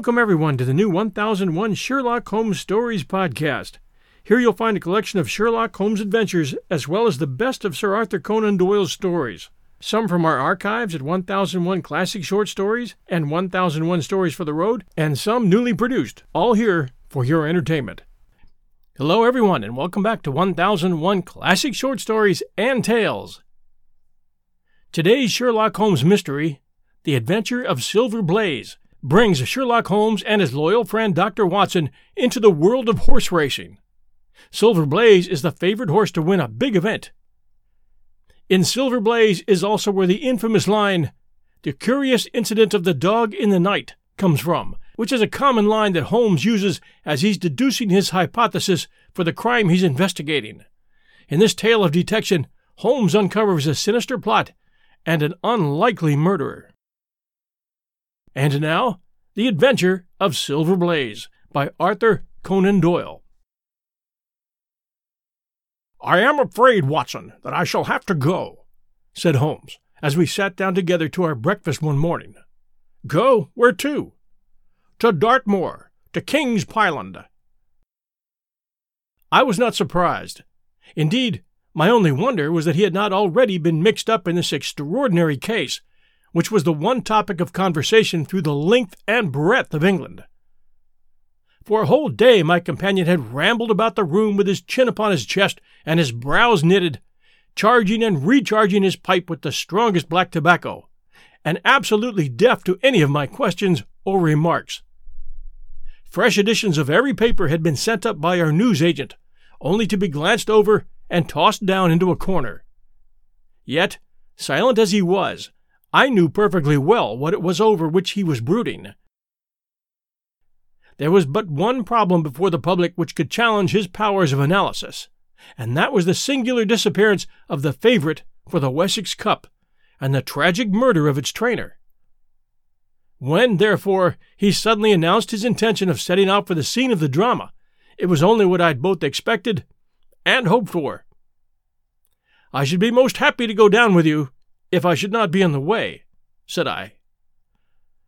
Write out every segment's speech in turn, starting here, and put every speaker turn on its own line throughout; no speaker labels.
Welcome, everyone, to the new 1001 Sherlock Holmes Stories podcast. Here you'll find a collection of Sherlock Holmes adventures as well as the best of Sir Arthur Conan Doyle's stories. Some from our archives at 1001 Classic Short Stories and 1001 Stories for the Road, and some newly produced, all here for your entertainment. Hello, everyone, and welcome back to 1001 Classic Short Stories and Tales. Today's Sherlock Holmes mystery The Adventure of Silver Blaze brings Sherlock Holmes and his loyal friend Dr. Watson into the world of horse racing. Silver Blaze is the favored horse to win a big event. In Silver Blaze is also where the infamous line, The curious incident of the dog in the night, comes from, which is a common line that Holmes uses as he's deducing his hypothesis for the crime he's investigating. In this tale of detection, Holmes uncovers a sinister plot and an unlikely murderer. And now, The Adventure of Silver Blaze by Arthur Conan Doyle. I am afraid, Watson, that I shall have to go, said Holmes, as we sat down together to our breakfast one morning. Go? Where to? To Dartmoor, to King's Pyland. I was not surprised. Indeed, my only wonder was that he had not already been mixed up in this extraordinary case which was the one topic of conversation through the length and breadth of England. For a whole day my companion had rambled about the room with his chin upon his chest and his brows knitted, charging and recharging his pipe with the strongest black tobacco, and absolutely deaf to any of my questions or remarks. Fresh editions of every paper had been sent up by our news agent, only to be glanced over and tossed down into a corner. Yet, silent as he was, I knew perfectly well what it was over which he was brooding. There was but one problem before the public which could challenge his powers of analysis, and that was the singular disappearance of the favorite for the Wessex Cup and the tragic murder of its trainer. When, therefore, he suddenly announced his intention of setting out for the scene of the drama, it was only what I'd both expected and hoped for. I should be most happy to go down with you, if I should not be in the way, said I.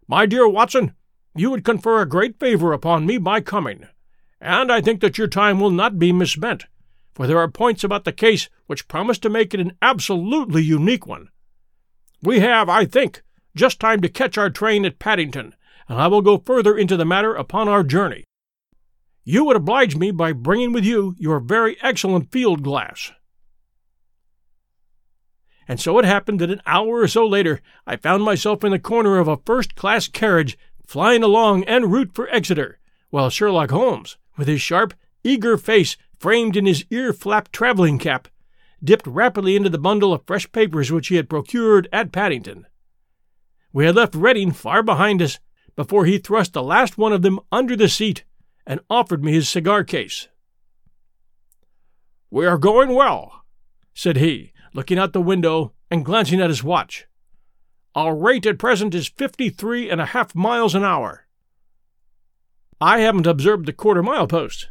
My dear Watson, you would confer a great favor upon me by coming, and I think that your time will not be misspent, for there are points about the case which promise to make it an absolutely unique one. We have, I think, just time to catch our train at Paddington, and I will go further into the matter upon our journey. You would oblige me by bringing with you your very excellent field glass and so it happened that an hour or so later I found myself in the corner of a first class carriage flying along en route for Exeter, while Sherlock Holmes, with his sharp, eager face framed in his ear flap travelling cap, dipped rapidly into the bundle of fresh papers which he had procured at Paddington. We had left Reading far behind us before he thrust the last one of them under the seat and offered me his cigar case. We are going well, said he, looking out the window and glancing at his watch. Our rate at present is fifty-three and a half miles an hour. I haven't observed the quarter mile post,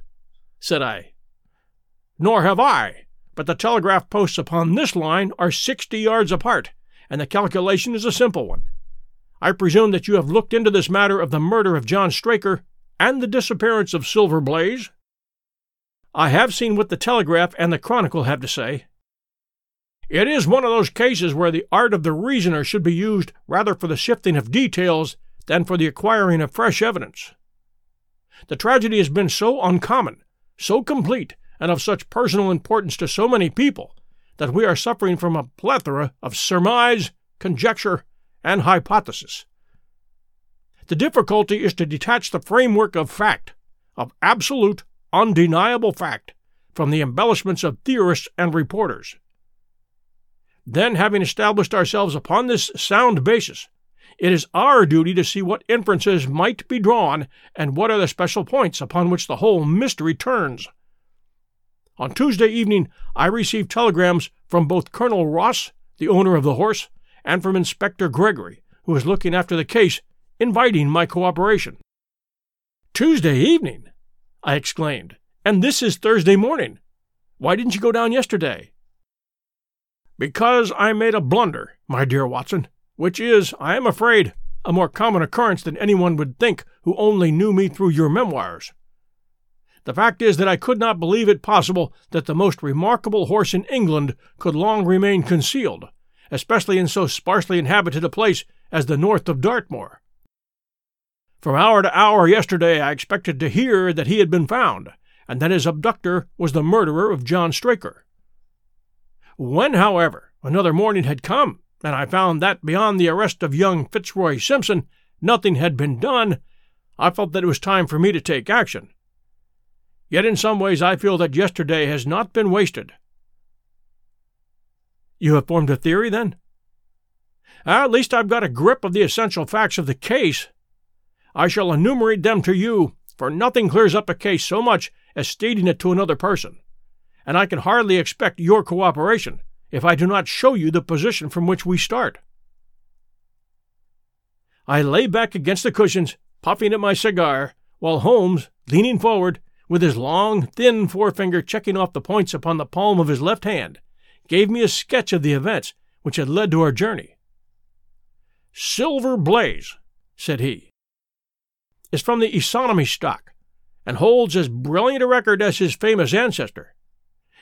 said I. Nor have I, but the telegraph posts upon this line are sixty yards apart, and the calculation is a simple one. I presume that you have looked into this matter of the murder of John Straker and the disappearance of Silver Blaze? I have seen what the Telegraph and the Chronicle have to say, it is one of those cases where the art of the reasoner should be used rather for the sifting of details than for the acquiring of fresh evidence. The tragedy has been so uncommon, so complete, and of such personal importance to so many people that we are suffering from a plethora of surmise, conjecture, and hypothesis. The difficulty is to detach the framework of fact, of absolute, undeniable fact, from the embellishments of theorists and reporters. Then, having established ourselves upon this sound basis, it is our duty to see what inferences might be drawn and what are the special points upon which the whole mystery turns. On Tuesday evening, I received telegrams from both Colonel Ross, the owner of the horse, and from Inspector Gregory, who is looking after the case, inviting my cooperation. Tuesday evening! I exclaimed. And this is Thursday morning. Why didn't you go down yesterday? Because I made a blunder, my dear Watson, which is, I am afraid, a more common occurrence than anyone would think who only knew me through your memoirs. The fact is that I could not believe it possible that the most remarkable horse in England could long remain concealed, especially in so sparsely inhabited a place as the north of Dartmoor. From hour to hour yesterday I expected to hear that he had been found, and that his abductor was the murderer of John Straker. When, however, another morning had come, and I found that beyond the arrest of young Fitzroy Simpson nothing had been done, I felt that it was time for me to take action. Yet in some ways I feel that yesterday has not been wasted. You have formed a theory, then? at least I've got a grip of the essential facts of the case. I shall enumerate them to you, for nothing clears up a case so much as stating it to another person, and I can hardly expect your cooperation if I do not show you the position from which we start. I lay back against the cushions, puffing at my cigar, while Holmes, leaning forward, with his long, thin forefinger checking off the points upon the palm of his left hand, gave me a sketch of the events which had led to our journey. Silver Blaze, said he, is from the Isonomy stock, and holds as brilliant a record as his famous ancestor.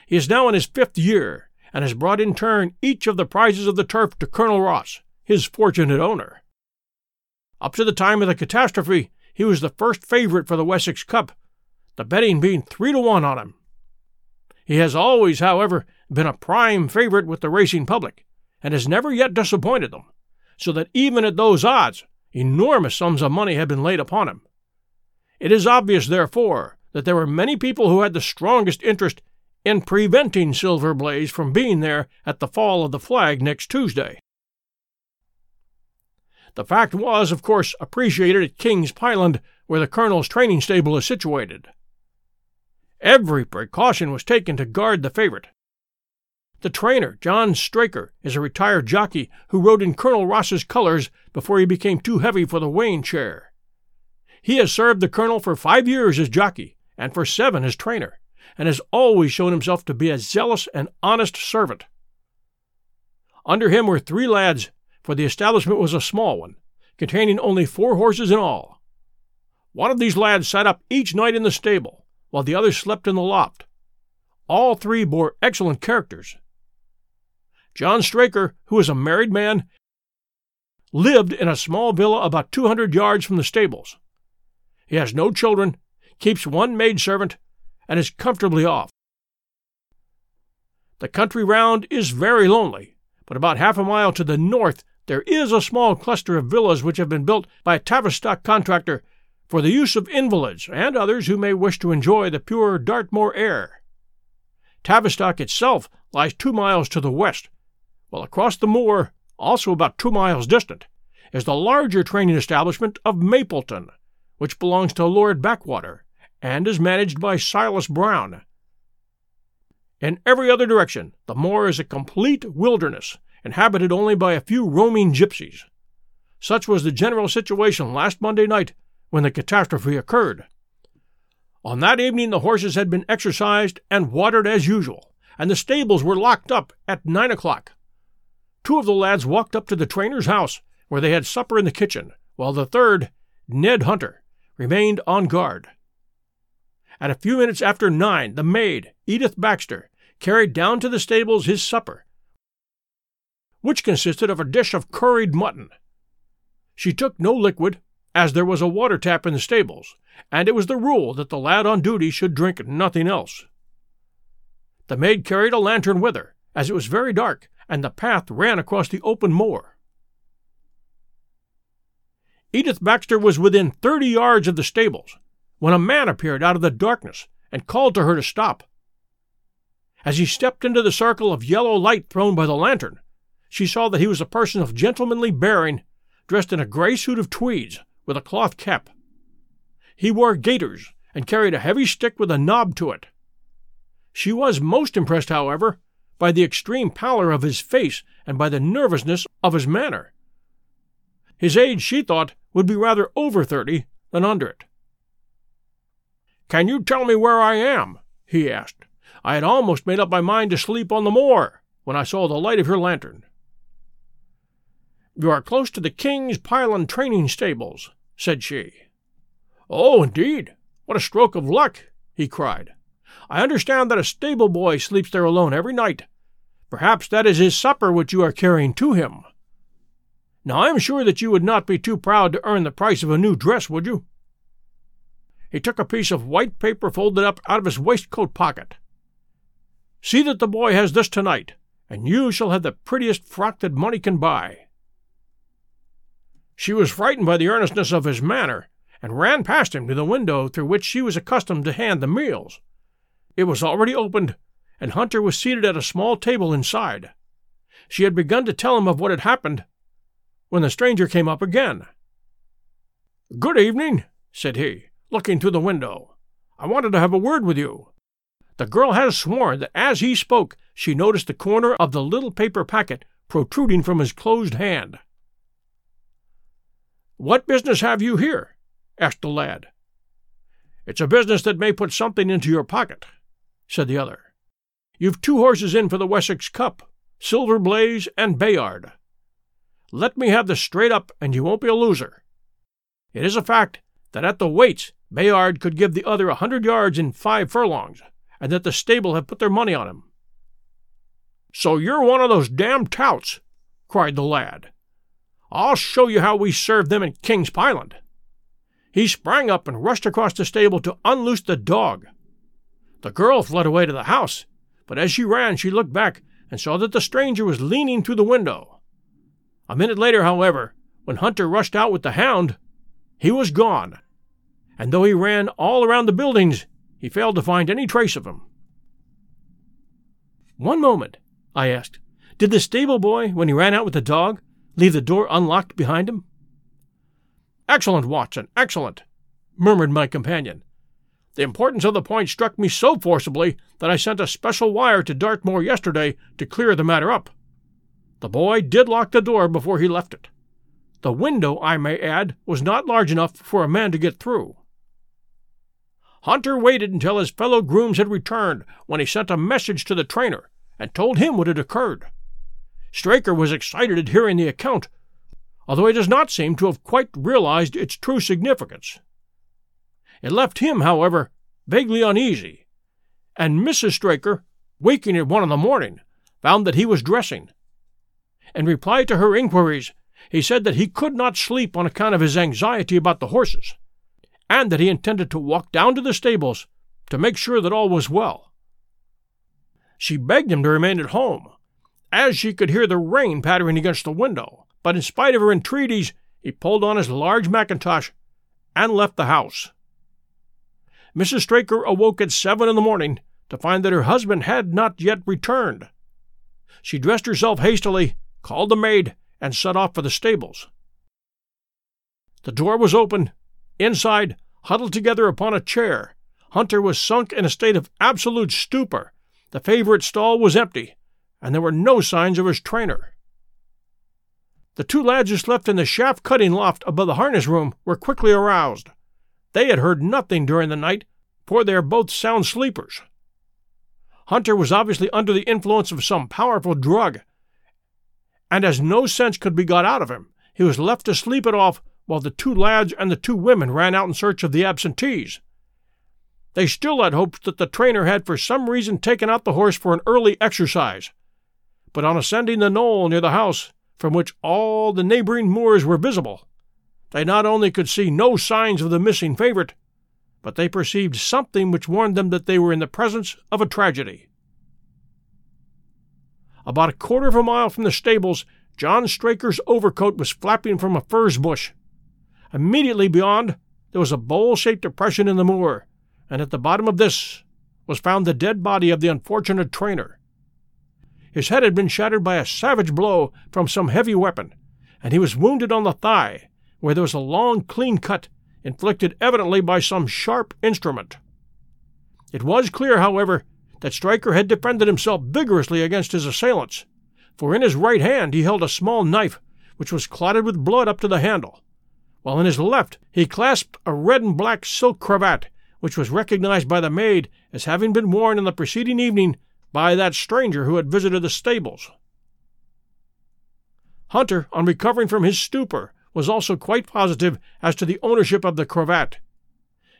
He is now in his fifth year, and has brought in turn each of the prizes of the turf to Colonel Ross, his fortunate owner. Up to the time of the catastrophe, he was the first favorite for the Wessex Cup, the betting being three to one on him. He has always, however, been a prime favorite with the racing public, and has never yet disappointed them, so that even at those odds, enormous sums of money have been laid upon him. It is obvious, therefore, that there were many people who had the strongest interest in preventing Silver Blaze from being there at the fall of the flag next Tuesday. The fact was, of course, appreciated at King's Pyland, where the Colonel's training stable is situated. Every precaution was taken to guard the favorite. The trainer, John Straker, is a retired jockey who rode in Colonel Ross's colors before he became too heavy for the weighing chair. He has served the Colonel for five years as jockey and for seven as trainer and has always shown himself to be a zealous and honest servant. Under him were three lads, for the establishment was a small one, containing only four horses in all. One of these lads sat up each night in the stable, while the other slept in the loft. All three bore excellent characters. John Straker, who is a married man, lived in a small villa about 200 yards from the stables. He has no children, keeps one maid servant, and is comfortably off. The country round is very lonely, but about half a mile to the north there is a small cluster of villas which have been built by a Tavistock contractor for the use of invalids and others who may wish to enjoy the pure Dartmoor air. Tavistock itself lies two miles to the west, while across the moor, also about two miles distant, is the larger training establishment of Mapleton, which belongs to Lord Backwater and is managed by Silas Brown. In every other direction, the moor is a complete wilderness, inhabited only by a few roaming gypsies. Such was the general situation last Monday night when the catastrophe occurred. On that evening, the horses had been exercised and watered as usual, and the stables were locked up at nine o'clock. Two of the lads walked up to the trainer's house, where they had supper in the kitchen, while the third, Ned Hunter, remained on guard. At a few minutes after nine, the maid, Edith Baxter, carried down to the stables his supper, which consisted of a dish of curried mutton. She took no liquid, as there was a water tap in the stables, and it was the rule that the lad on duty should drink nothing else. The maid carried a lantern with her, as it was very dark, and the path ran across the open moor. Edith Baxter was within thirty yards of the stables when a man appeared out of the darkness and called to her to stop. As he stepped into the circle of yellow light thrown by the lantern, she saw that he was a person of gentlemanly bearing, dressed in a gray suit of tweeds with a cloth cap. He wore gaiters and carried a heavy stick with a knob to it. She was most impressed, however, by the extreme pallor of his face and by the nervousness of his manner. His age, she thought, would be rather over thirty than under it. Can you tell me where I am? he asked. I had almost made up my mind to sleep on the moor when I saw the light of your lantern. You are close to the King's Pyland training stables, said she. Oh, indeed. What a stroke of luck, he cried. I understand that a stable boy sleeps there alone every night. Perhaps that is his supper which you are carrying to him. Now I am sure that you would not be too proud to earn the price of a new dress, would you? He took a piece of white paper folded up out of his waistcoat pocket. See that the boy has this tonight, and you shall have the prettiest frock that money can buy. She was frightened by the earnestness of his manner, and ran past him to the window through which she was accustomed to hand the meals. It was already opened, and Hunter was seated at a small table inside. She had begun to tell him of what had happened when the stranger came up again. Good evening, said he, looking through the window. I wanted to have a word with you. The girl has sworn that as he spoke, she noticed the corner of the little paper packet protruding from his closed hand. What business have you here? asked the lad. It's a business that may put something into your pocket, said the other. You've two horses in for the Wessex Cup, Silver Blaze and Bayard. Let me have the straight up, and you won't be a loser. It is a fact that at the weights Bayard could give the other a hundred yards in five furlongs, and that the stable had put their money on him. So you're one of those damned touts, cried the lad. I'll show you how we serve them in King's Pyland. He sprang up and rushed across the stable to unloose the dog. The girl fled away to the house, but as she ran, she looked back and saw that the stranger was leaning through the window. A minute later, however, when Hunter rushed out with the hound, he was gone, and though he ran all around the buildings, he failed to find any trace of him. One moment, I asked. Did the stable boy, when he ran out with the dog, leave the door unlocked behind him? Excellent, Watson, excellent, murmured my companion. The importance of the point struck me so forcibly that I sent a special wire to Dartmoor yesterday to clear the matter up. The boy did lock the door before he left it. The window, I may add, was not large enough for a man to get through. Hunter waited until his fellow grooms had returned when he sent a message to the trainer and told him what had occurred. Straker was excited at hearing the account, although he does not seem to have quite realized its true significance. It left him, however, vaguely uneasy, and Mrs. Straker, waking at one in the morning, found that he was dressing. In reply to her inquiries, he said that he could not sleep on account of his anxiety about the horses, and that he intended to walk down to the stables to make sure that all was well. She begged him to remain at home, as she could hear the rain pattering against the window, but in spite of her entreaties, he pulled on his large mackintosh and left the house. Mrs. Straker awoke at seven in the morning to find that her husband had not yet returned. She dressed herself hastily, called the maid, and set off for the stables. The door was open. Inside, huddled together upon a chair, Hunter was sunk in a state of absolute stupor. The favorite stall was empty, and there were no signs of his trainer. The two lads who slept in the shaft cutting loft above the harness room were quickly aroused. They had heard nothing during the night, for they are both sound sleepers. Hunter was obviously under the influence of some powerful drug, and as no sense could be got out of him, he was left to sleep it off while the two lads and the two women ran out in search of the absentees. They still had hopes that the trainer had for some reason taken out the horse for an early exercise, but on ascending the knoll near the house, from which all the neighboring moors were visible. They not only could see no signs of the missing favorite, but they perceived something which warned them that they were in the presence of a tragedy. About a quarter of a mile from the stables, John Straker's overcoat was flapping from a furze bush. Immediately beyond, there was a bowl shaped depression in the moor, and at the bottom of this was found the dead body of the unfortunate trainer. His head had been shattered by a savage blow from some heavy weapon, and he was wounded on the thigh, where there was a long, clean cut, inflicted evidently by some sharp instrument. It was clear, however, that Straker had defended himself vigorously against his assailants, for in his right hand he held a small knife which was clotted with blood up to the handle, while in his left he clasped a red and black silk cravat which was recognized by the maid as having been worn on the preceding evening by that stranger who had visited the stables. Hunter, on recovering from his stupor, was also quite positive as to the ownership of the cravat.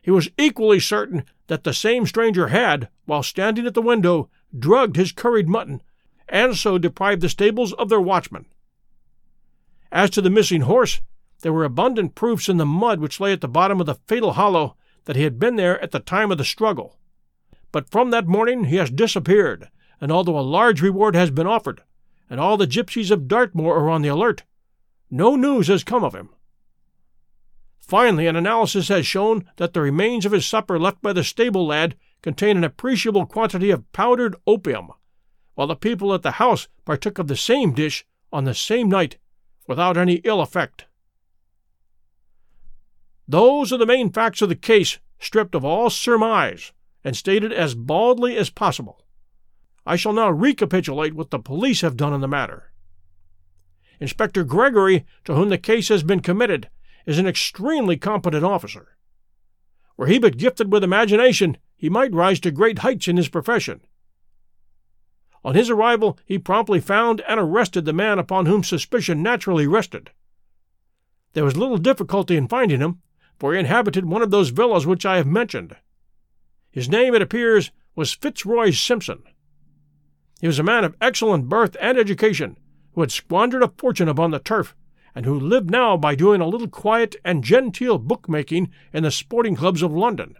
He was equally certain that the same stranger had, while standing at the window, drugged his curried mutton, and so deprived the stables of their watchman. As to the missing horse, there were abundant proofs in the mud which lay at the bottom of the fatal hollow that he had been there at the time of the struggle. But from that morning he has disappeared, and although a large reward has been offered, and all the gypsies of Dartmoor are on the alert, no news has come of him. Finally, an analysis has shown that the remains of his supper left by the stable lad contain an appreciable quantity of powdered opium, while the people at the house partook of the same dish on the same night without any ill effect. Those are the main facts of the case, stripped of all surmise and stated as baldly as possible. I shall now recapitulate what the police have done in the matter. Inspector Gregory, to whom the case has been committed, is an extremely competent officer. Were he but gifted with imagination, he might rise to great heights in his profession. On his arrival, he promptly found and arrested the man upon whom suspicion naturally rested. There was little difficulty in finding him, for he inhabited one of those villas which I have mentioned. His name, it appears, was Fitzroy Simpson. He was a man of excellent birth and education, who had squandered a fortune upon the turf, and who lived now by doing a little quiet and genteel bookmaking in the sporting clubs of London.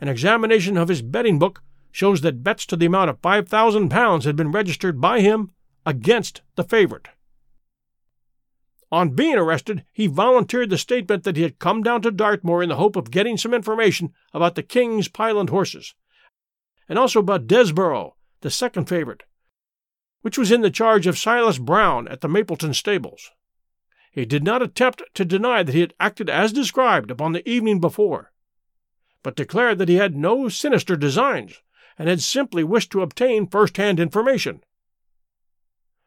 An examination of his betting book shows that bets to the amount of five thousand pounds had been registered by him against the favorite. On being arrested, he volunteered the statement that he had come down to Dartmoor in the hope of getting some information about the King's Pyland horses, and also about Desborough, the second favorite, which was in the charge of Silas Brown at the Mapleton stables. He did not attempt to deny that he had acted as described upon the evening before, but declared that he had no sinister designs, and had simply wished to obtain first hand information.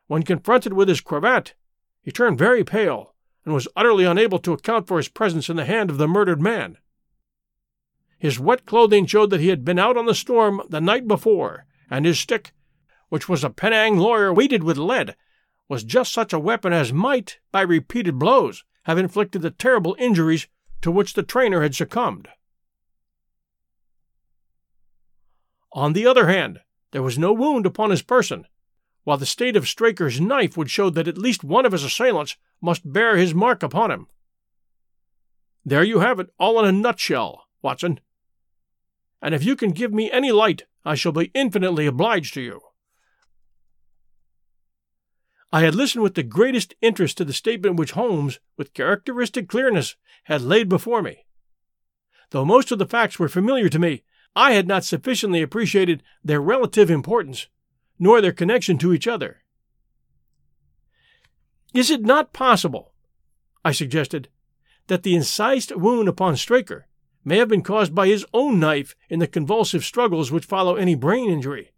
When confronted with his cravat, he turned very pale, and was utterly unable to account for his presence in the hand of the murdered man. His wet clothing showed that he had been out on the storm the night before, and his stick, which was a Penang lawyer weighted with lead, was just such a weapon as might, by repeated blows, have inflicted the terrible injuries to which the trainer had succumbed. On the other hand, there was no wound upon his person, while the state of Straker's knife would show that at least one of his assailants must bear his mark upon him. There you have it, all in a nutshell, Watson. And if you can give me any light, I shall be infinitely obliged to you. I had listened with the greatest interest to the statement which Holmes, with characteristic clearness, had laid before me. Though most of the facts were familiar to me, I had not sufficiently appreciated their relative importance nor their connection to each other. Is it not possible, I suggested, that the incised wound upon Straker may have been caused by his own knife in the convulsive struggles which follow any brain injury?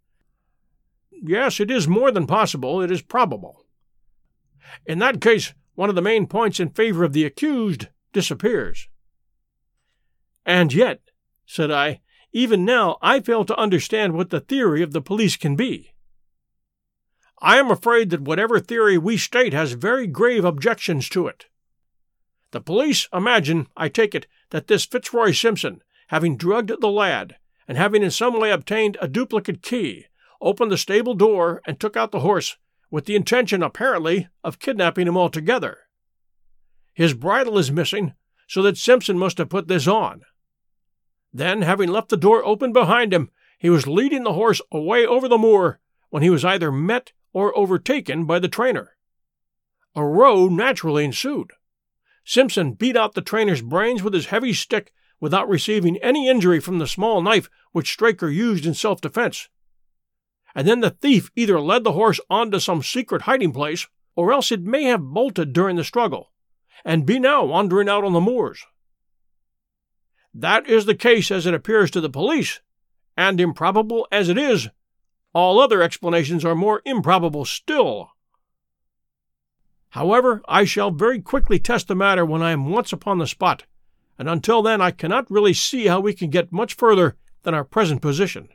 Yes, it is more than possible, it is probable. In that case, one of the main points in favor of the accused disappears. And yet, said I, even now I fail to understand what the theory of the police can be. I am afraid that whatever theory we state has very grave objections to it. The police imagine, I take it, that this Fitzroy Simpson, having drugged the lad, and having in some way obtained a duplicate key, opened the stable door and took out the horse, with the intention, apparently, of kidnapping him altogether. His bridle is missing, so that Simpson must have put this on. Then, having left the door open behind him, he was leading the horse away over the moor when he was either met or overtaken by the trainer. A row naturally ensued. Simpson beat out the trainer's brains with his heavy stick without receiving any injury from the small knife which Straker used in self defense. And then the thief either led the horse on to some secret hiding place, or else it may have bolted during the struggle, and be now wandering out on the moors. That is the case as it appears to the police, and improbable as it is, all other explanations are more improbable still. However, I shall very quickly test the matter when I am once upon the spot, and until then I cannot really see how we can get much further than our present position.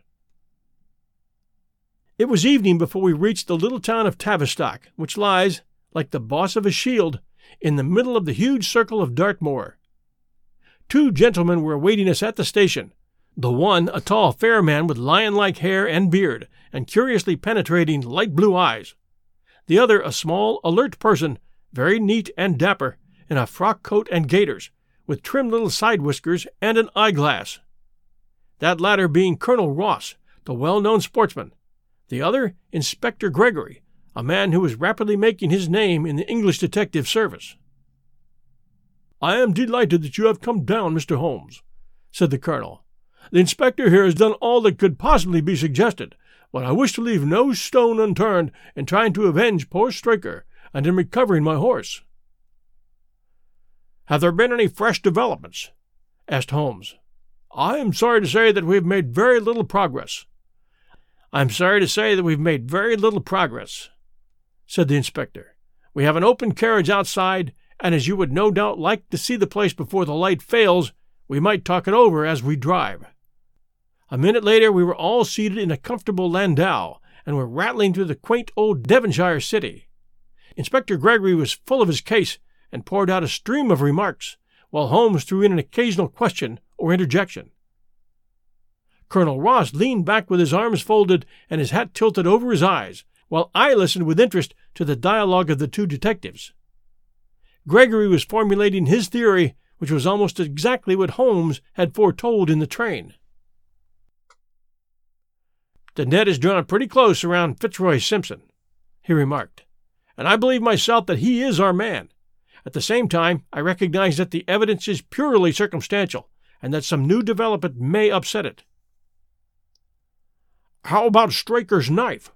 It was evening before we reached the little town of Tavistock, which lies, like the boss of a shield, in the middle of the huge circle of Dartmoor. Two gentlemen were awaiting us at the station, the one a tall, fair man with lion like hair and beard, and curiously penetrating light blue eyes the other a small, alert person, very neat and dapper, in a frock coat and gaiters, with trim little side whiskers and an eyeglass. That latter being Colonel Ross, the well known sportsman, the other Inspector Gregory, a man who was rapidly making his name in the English detective service. I am delighted that you have come down, Mr. Holmes, said the colonel. The inspector here has done all that could possibly be suggested, but I wish to leave no stone unturned in trying to avenge poor Straker and in recovering my horse. Have there been any fresh developments? asked Holmes. I am sorry to say that we have made very little progress. I am sorry to say that we've made very little progress, said the inspector. We have an open carriage outside, and as you would no doubt like to see the place before the light fails, we might talk it over as we drive. A minute later, we were all seated in a comfortable landau and were rattling through the quaint old Devonshire city. Inspector Gregory was full of his case and poured out a stream of remarks, while Holmes threw in an occasional question or interjection. Colonel Ross leaned back with his arms folded and his hat tilted over his eyes, while I listened with interest to the dialogue of the two detectives. Gregory was formulating his theory, which was almost exactly what Holmes had foretold in the train. The net is drawn pretty close around Fitzroy Simpson, he remarked, and I believe myself that he is our man. At the same time, I recognize that the evidence is purely circumstantial, and that some new development may upset it. How about Straker's knife?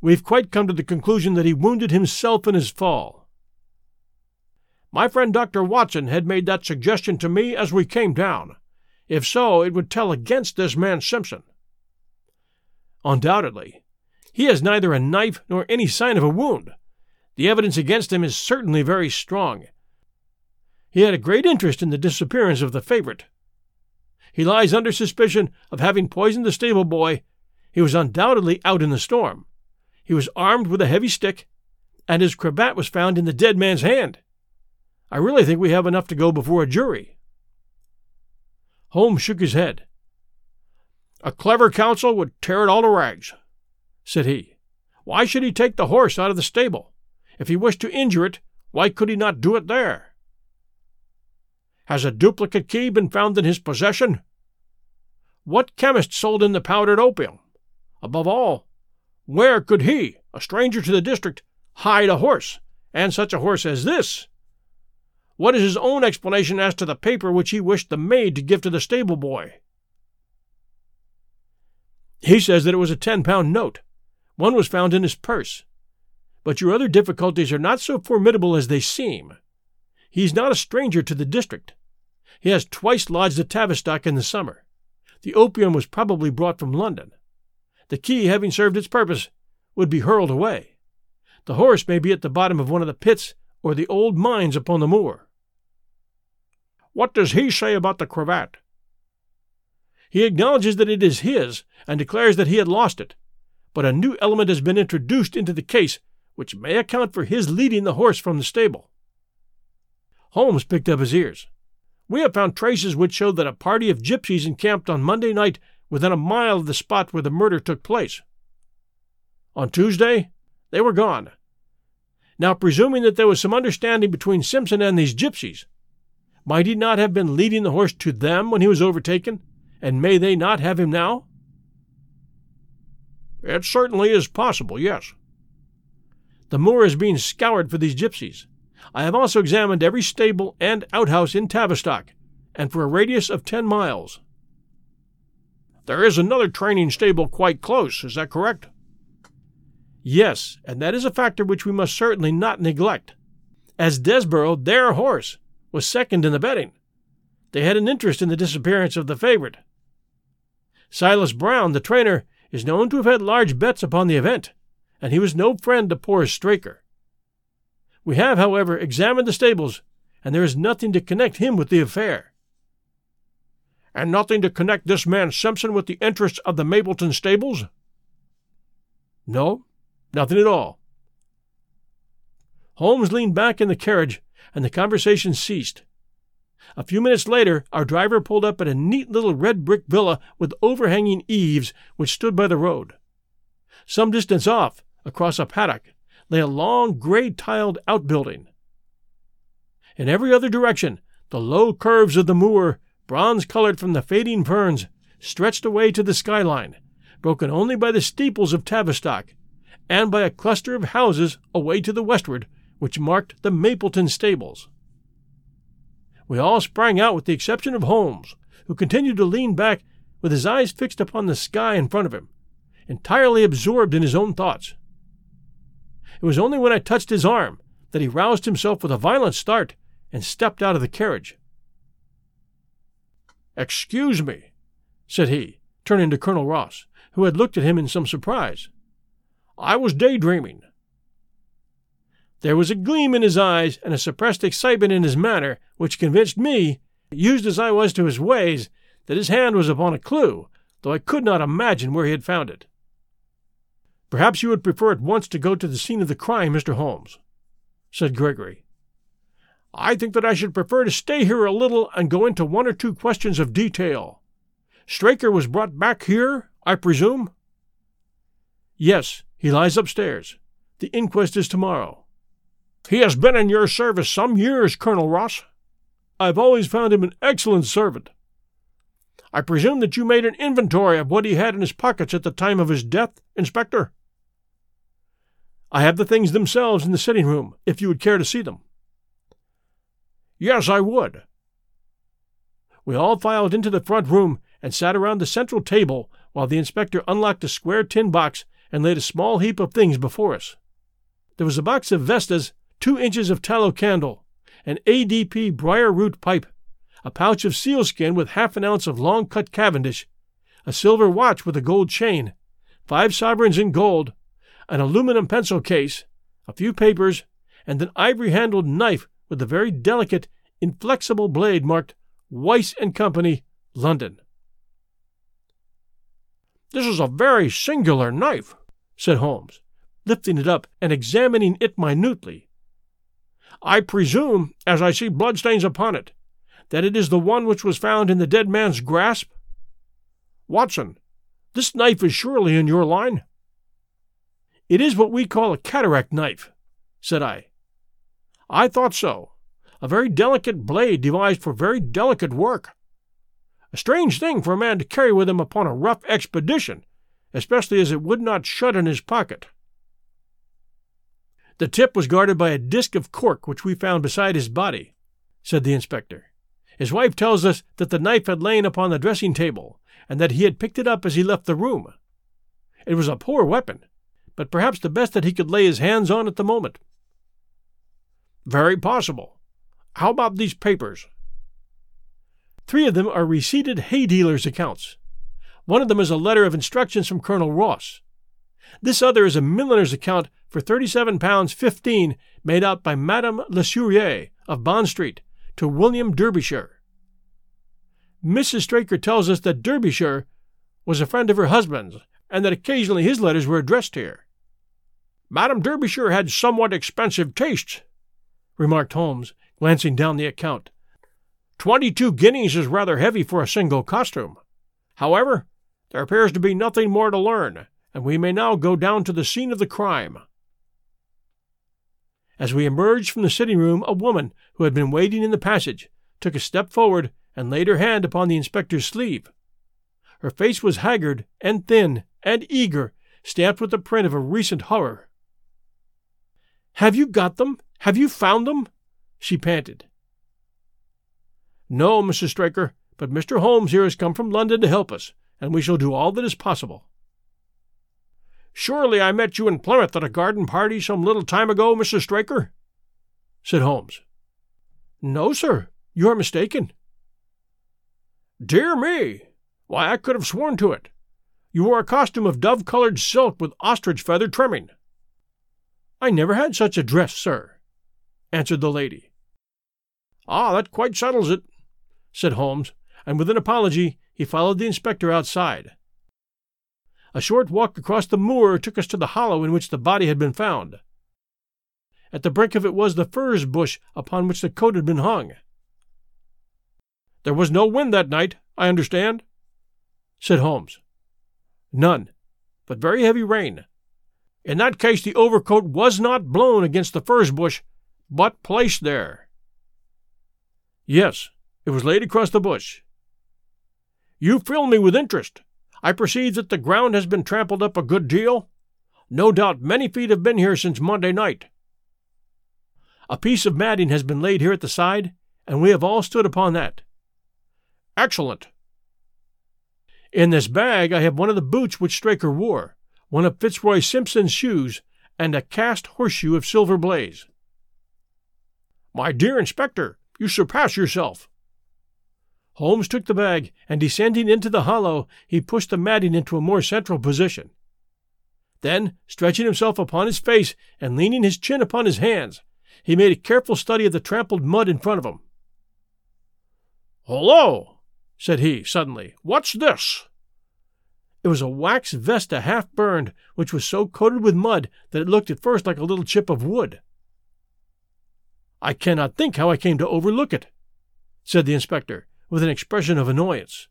We've quite come to the conclusion that he wounded himself in his fall. My friend Dr. Watson had made that suggestion to me as we came down. If so, it would tell against this man Simpson. Undoubtedly. He has neither a knife nor any sign of a wound. The evidence against him is certainly very strong. He had a great interest in the disappearance of the favorite. He lies under suspicion of having poisoned the stable boy. He was undoubtedly out in the storm. He was armed with a heavy stick, and his cravat was found in the dead man's hand. I really think we have enough to go before a jury. Holmes shook his head. A clever counsel would tear it all to rags, said he. Why should he take the horse out of the stable? If he wished to injure it, why could he not do it there? Has a duplicate key been found in his possession? What chemist sold in the powdered opium? Above all, where could he, a stranger to the district, hide a horse, and such a horse as this? What is his own explanation as to the paper which he wished the maid to give to the stable boy? He says that it was a ten pound note. One was found in his purse. But your other difficulties are not so formidable as they seem. He is not a stranger to the district. He has twice lodged at Tavistock in the summer. The opium was probably brought from London. The key, having served its purpose, would be hurled away. The horse may be at the bottom of one of the pits or the old mines upon the moor. What does he say about the cravat? He acknowledges that it is his and declares that he had lost it. But a new element has been introduced into the case which may account for his leading the horse from the stable. Holmes picked up his ears. We have found traces which show that a party of gypsies encamped on Monday night within a mile of the spot where the murder took place. On Tuesday, they were gone. Now, presuming that there was some understanding between Simpson and these gypsies, might he not have been leading the horse to them when he was overtaken and may they not have him now? It certainly is possible, yes. The moor is being scoured for these gypsies. I have also examined every stable and outhouse in Tavistock, and for a radius of ten miles. There is another training stable quite close, is that correct? Yes, and that is a factor which we must certainly not neglect. As Desborough, their horse, was second in the betting, they had an interest in the disappearance of the favorite. Silas Brown, the trainer, is known to have had large bets upon the event, and he was no friend to poor Straker. We have, however, examined the stables, and there is nothing to connect him with the affair. And nothing to connect this man Simpson with the interests of the Mapleton stables? No, nothing at all. Holmes leaned back in the carriage, and the conversation ceased. A few minutes later, our driver pulled up at a neat little red brick villa with overhanging eaves which stood by the road. Some distance off, across a paddock, lay a long gray tiled outbuilding. In every other direction, the low curves of the moor, bronze colored from the fading ferns, stretched away to the skyline, broken only by the steeples of Tavistock, and by a cluster of houses away to the westward, which marked the Mapleton stables. We all sprang out with the exception of Holmes, who continued to lean back with his eyes fixed upon the sky in front of him, entirely absorbed in his own thoughts. It was only when I touched his arm that he roused himself with a violent start and stepped out of the carriage. Excuse me, said he, turning to Colonel Ross, who had looked at him in some surprise. I was daydreaming. There was a gleam in his eyes and a suppressed excitement in his manner which convinced me, used as I was to his ways, that his hand was upon a clue, though I could not imagine where he had found it. Perhaps you would prefer at once to go to the scene of the crime, Mr. Holmes, said Gregory. I think that I should prefer to stay here a little and go into one or two questions of detail. Straker was brought back here, I presume? Yes, he lies upstairs. The inquest is tomorrow. He has been in your service some years, Colonel Ross. I've always found him an excellent servant. I presume that you made an inventory of what he had in his pockets at the time of his death, Inspector? I have the things themselves in the sitting room, if you would care to see them. Yes, I would. We all filed into the front room and sat around the central table while the inspector unlocked a square tin box and laid a small heap of things before us. There was a box of Vestas, two inches of tallow candle, an ADP briar root pipe, a pouch of sealskin with half an ounce of long cut Cavendish, a silver watch with a gold chain, five sovereigns in gold, an aluminum pencil case, a few papers, and an ivory handled knife with a very delicate, inflexible blade marked Weiss and Company, London. This is a very singular knife, said Holmes, lifting it up and examining it minutely. I presume, as I see bloodstains upon it, that it is the one which was found in the dead man's grasp? Watson, this knife is surely in your line? It is what we call a cataract knife, said I. I thought so. A very delicate blade devised for very delicate work. A strange thing for a man to carry with him upon a rough expedition, especially as it would not shut in his pocket. The tip was guarded by a disc of cork which we found beside his body, said the inspector. His wife tells us that the knife had lain upon the dressing table, and that he had picked it up as he left the room. It was a poor weapon, but perhaps the best that he could lay his hands on at the moment. Very possible. How about these papers? Three of them are receipted hay dealers' accounts. One of them is a letter of instructions from Colonel Ross. This other is a milliner's account for thirty-seven pounds fifteen made out by Madame Lesurier of Bond Street to William Derbyshire. Mrs. Straker tells us that Derbyshire was a friend of her husband's, and that occasionally his letters were addressed here. Madame Derbyshire had somewhat expensive tastes, remarked Holmes, glancing down the account. Twenty-two guineas is rather heavy for a single costume. However, there appears to be nothing more to learn, and we may now go down to the scene of the crime. As we emerged from the sitting room, a woman, who had been waiting in the passage, took a step forward and laid her hand upon the inspector's sleeve. Her face was haggard and thin and eager, stamped with the print of a recent horror. Have you got them? Have you found them? she panted. No, Mrs. Straker, but Mr. Holmes here has come from London to help us, and we shall do all that is possible. Surely I met you in Plymouth at a garden party some little time ago, Mrs. Straker? said Holmes. No, sir, you are mistaken. Dear me! Why, I could have sworn to it. You wore a costume of dove colored silk with ostrich feather trimming. I never had such a dress, sir, answered the lady. Ah, that quite settles it, said Holmes, and with an apology he followed the inspector outside. A short walk across the moor took us to the hollow in which the body had been found. At the brink of it was the furze bush upon which the coat had been hung. There was no wind that night, I understand, said Holmes. None, but very heavy rain. In that case, the overcoat was not blown against the furze bush, but placed there. Yes, it was laid across the bush. You fill me with interest. I perceive that the ground has been trampled up a good deal. No doubt many feet have been here since Monday night. A piece of matting has been laid here at the side, and we have all stood upon that. Excellent. In this bag I have one of the boots which Straker wore, one of Fitzroy Simpson's shoes, and a cast horseshoe of silver blaze. My dear inspector, you surpass yourself. Holmes took the bag, and descending into the hollow, he pushed the matting into a more central position. Then, stretching himself upon his face and leaning his chin upon his hands, he made a careful study of the trampled mud in front of him. Hullo! said he, suddenly. What's this? It was a wax vesta half burned, which was so coated with mud that it looked at first like a little chip of wood. I cannot think how I came to overlook it, said the inspector, with an expression of annoyance.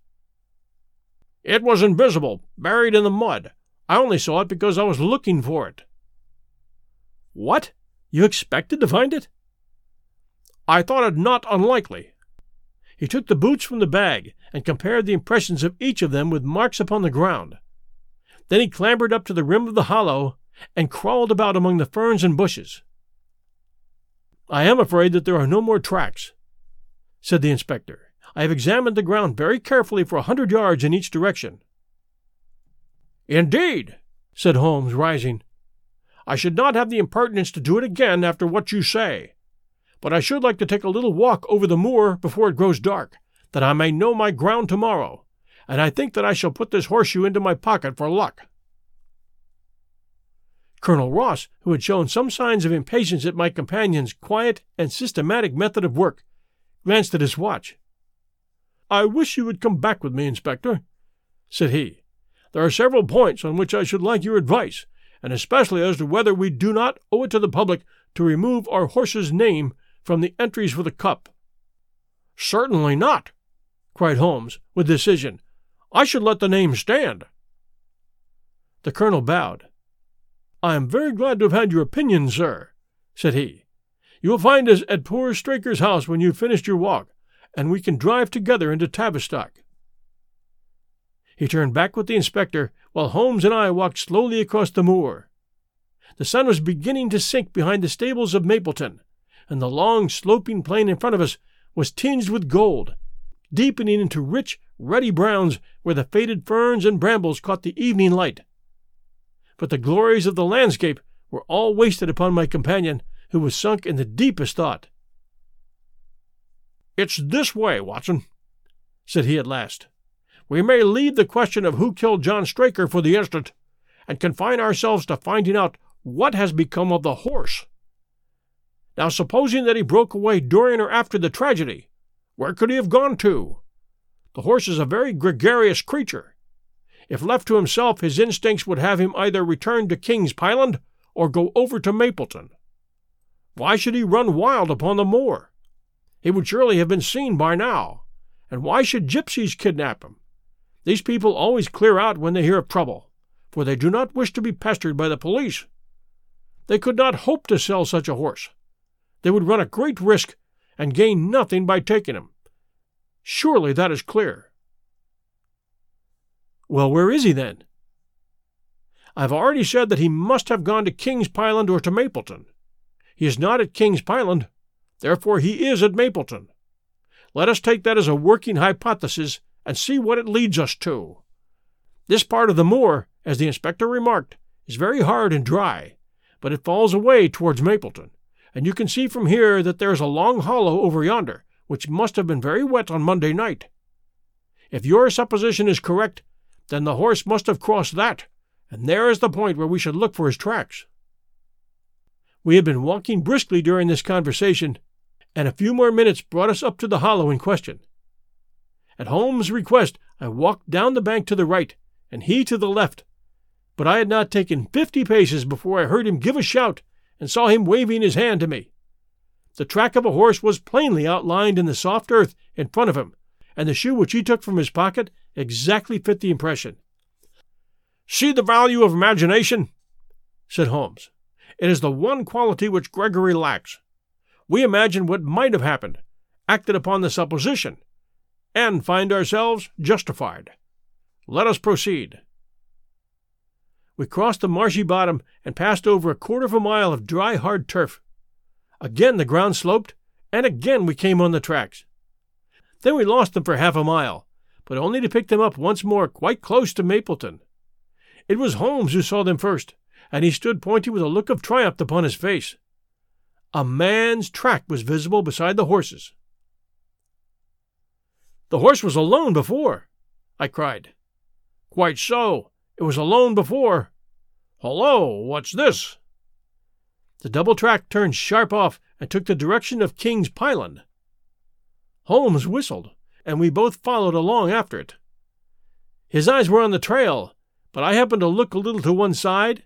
It was invisible, buried in the mud. I only saw it because I was looking for it. What? You expected to find it? I thought it not unlikely. He took the boots from the bag and compared the impressions of each of them with marks upon the ground. Then he clambered up to the rim of the hollow and crawled about among the ferns and bushes. I am afraid that there are no more tracks, said the inspector. I have examined the ground very carefully for a hundred yards in each direction. Indeed, said Holmes, rising. I should not have the impertinence to do it again after what you say. But I should like to take a little walk over the moor before it grows dark, that I may know my ground tomorrow, and I think that I shall put this horseshoe into my pocket for luck. Colonel Ross, who had shown some signs of impatience at my companion's quiet and systematic method of work, glanced at his watch. I wish you would come back with me, Inspector, said he. There are several points on which I should like your advice, and especially as to whether we do not owe it to the public to remove our horse's name from the entries for the cup. Certainly not, cried Holmes, with decision. I should let the name stand. The colonel bowed. I am very glad to have had your opinion, sir, said he. You will find us at poor Straker's house when you've finished your walk, and we can drive together into Tavistock. He turned back with the inspector, while Holmes and I walked slowly across the moor. The sun was beginning to sink behind the stables of Mapleton, and the long, sloping plain in front of us was tinged with gold, deepening into rich, ruddy browns where the faded ferns and brambles caught the evening light. But the glories of the landscape were all wasted upon my companion, who was sunk in the deepest thought. It's this way, Watson, said he at last. We may leave the question of who killed John Straker for the instant, and confine ourselves to finding out what has become of the horse. Now, supposing that he broke away during or after the tragedy, where could he have gone to? The horse is a very gregarious creature. If left to himself, his instincts would have him either return to King's Pyland or go over to Mapleton. Why should he run wild upon the moor? He would surely have been seen by now. And why should gypsies kidnap him? These people always clear out when they hear of trouble, for they do not wish to be pestered by the police. They could not hope to sell such a horse. They would run a great risk and gain nothing by taking him. Surely that is clear. Well, where is he then? I've already said that he must have gone to King's Pyland or to Mapleton. He is not at King's Pyland, Therefore, he is at Mapleton. Let us take that as a working hypothesis and see what it leads us to. This part of the moor, as the inspector remarked, is very hard and dry, but it falls away towards Mapleton, and you can see from here that there is a long hollow over yonder, which must have been very wet on Monday night. If your supposition is correct, then the horse must have crossed that, and there is the point where we should look for his tracks. We had been walking briskly during this conversation, and a few more minutes brought us up to the hollow in question. At Holmes' request, I walked down the bank to the right, and he to the left, but I had not taken fifty paces before I heard him give a shout and saw him waving his hand to me. The track of a horse was plainly outlined in the soft earth in front of him, and the shoe which he took from his pocket exactly fit the impression. See the value of imagination, said Holmes. It is the one quality which Gregory lacks. We imagine what might have happened, acted upon the supposition, and find ourselves justified. Let us proceed. We crossed the marshy bottom and passed over a quarter of a mile of dry, hard turf. Again the ground sloped, and again we came on the tracks. Then we lost them for half a mile, but only to pick them up once more quite close to Mapleton. It was Holmes who saw them first, and he stood pointing with a look of triumph upon his face. A man's track was visible beside the horse's. The horse was alone before, I cried. Quite so. It was alone before. Hullo, what's this? The double track turned sharp off and took the direction of King's Pyland. Holmes whistled, and we both followed along after it. His eyes were on the trail, but I happened to look a little to one side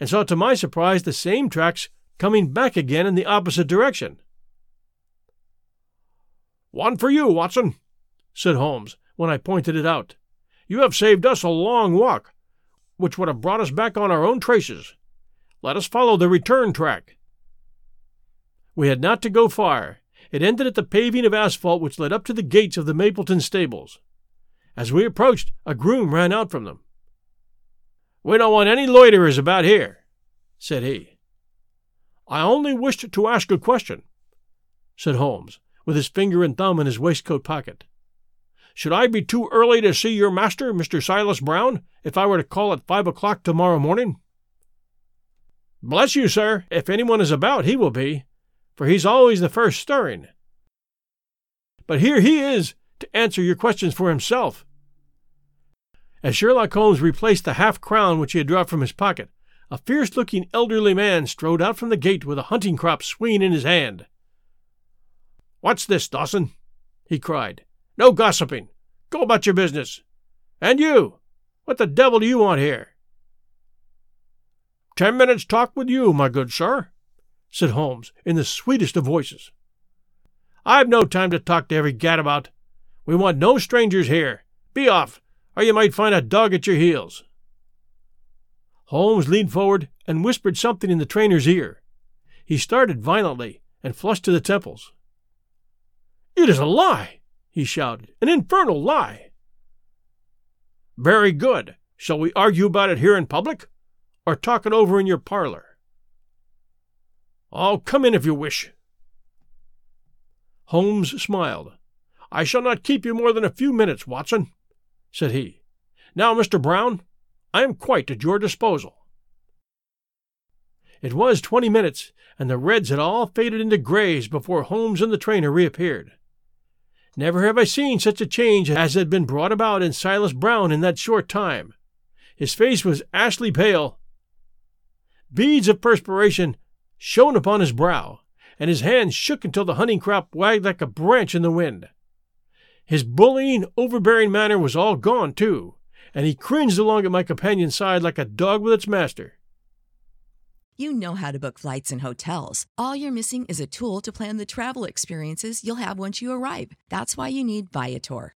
and saw to my surprise the same tracks coming back again in the opposite direction. One for you, Watson, said Holmes when I pointed it out. You have saved us a long walk, which would have brought us back on our own traces. Let us follow the return track. We had not to go far. It ended at the paving of asphalt which led up to the gates of the Mapleton stables. As we approached, a groom ran out from them. We don't want any loiterers about here, said he. I only wished to ask a question, said Holmes, with his finger and thumb in his waistcoat pocket. Should I be too early to see your master, Mr. Silas Brown, if I were to call at five o'clock tomorrow morning? Bless you, sir, if anyone is about, he will be, for he's always the first stirring. But here he is to answer your questions for himself. As Sherlock Holmes replaced the half crown which he had dropped from his pocket, a fierce looking elderly man strode out from the gate with a hunting crop swinging in his hand. What's this, Dawson? he cried. No gossiping. Go about your business. And you, what the devil do you want here? Ten minutes' talk with you, my good sir, said Holmes in the sweetest of voices. I've no time to talk to every gadabout. We want no strangers here. Be off, or you might find a dog at your heels. Holmes leaned forward and whispered something in the trainer's ear. He started violently and flushed to the temples. It is a lie, he shouted. An infernal lie. Very good. Shall we argue about it here in public? Or talk it over in your parlor? I'll come in if you wish. Holmes smiled. I shall not keep you more than a few minutes, Watson, said he. Now, Mr. Brown, I am quite at your disposal. It was twenty minutes, and the reds had all faded into grays before Holmes and the trainer reappeared. Never have I seen such a change as had been brought about in Silas Brown in that short time. His face was ashy pale. Beads of perspiration shone upon his brow, and his hands shook until the hunting crop wagged like a branch in the wind. His bullying, overbearing manner was all gone, too, and he cringed along at my companion's side like a dog with its master.
You know how to book flights and hotels. All you're missing is a tool to plan the travel experiences you'll have once you arrive. That's why you need Viator.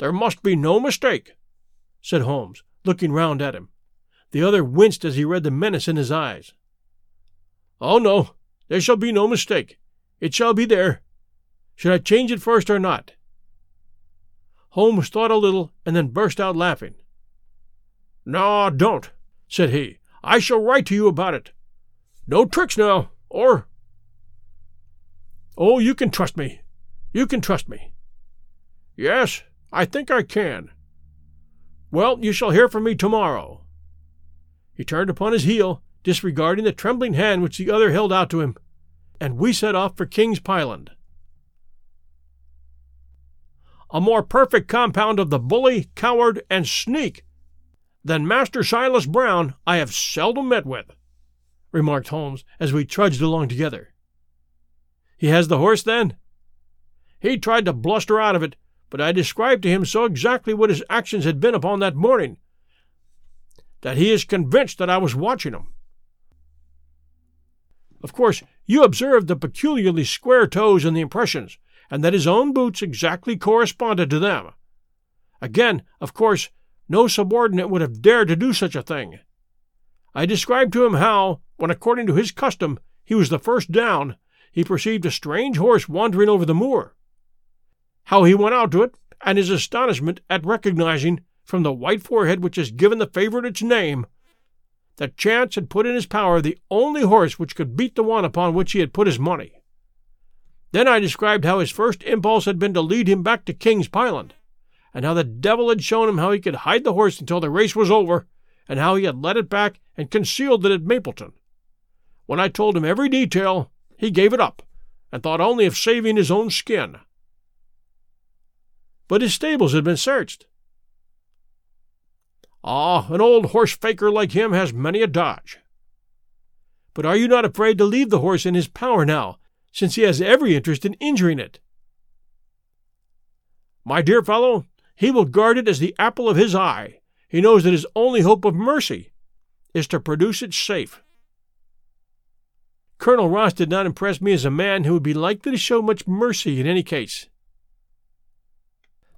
There must be no mistake, said Holmes, looking round at him. The other winced as he read the menace in his eyes. Oh, no, there shall be no mistake. It shall be there. Should I change it first or not? Holmes thought a little and then burst out laughing. No, don't, said he. I shall write to you about it. No tricks now, or. Oh, you can trust me. You can trust me. Yes, I think I can. Well, you shall hear from me tomorrow. He turned upon his heel, disregarding the trembling hand which the other held out to him, and we set off for King's Pyland. A more perfect compound of the bully, coward, and sneak than Master Silas Brown I have seldom met with, remarked Holmes as we trudged along together. He has the horse, then? He tried to bluster out of it, but I described to him so exactly what his actions had been upon that morning that he is convinced that I was watching him. Of course, you observed the peculiarly square toes in the impressions, and that his own boots exactly corresponded to them. Again, of course, no subordinate would have dared to do such a thing. I described to him how, when according to his custom he was the first down, he perceived a strange horse wandering over the moor. How he went out to it, and his astonishment at recognizing, from the white forehead which has given the favorite its name, that chance had put in his power the only horse which could beat the one upon which he had put his money. Then I described how his first impulse had been to lead him back to King's Pyland, and how the devil had shown him how he could hide the horse until the race was over, and how he had led it back and concealed it at Mapleton. When I told him every detail, he gave it up, and thought only of saving his own skin. But his stables had been searched. Ah, an old horse faker like him has many a dodge. But are you not afraid to leave the horse in his power now, since he has every interest in injuring it? My dear fellow, he will guard it as the apple of his eye. He knows that his only hope of mercy is to produce it safe. Colonel Ross did not impress me as a man who would be likely to show much mercy in any case.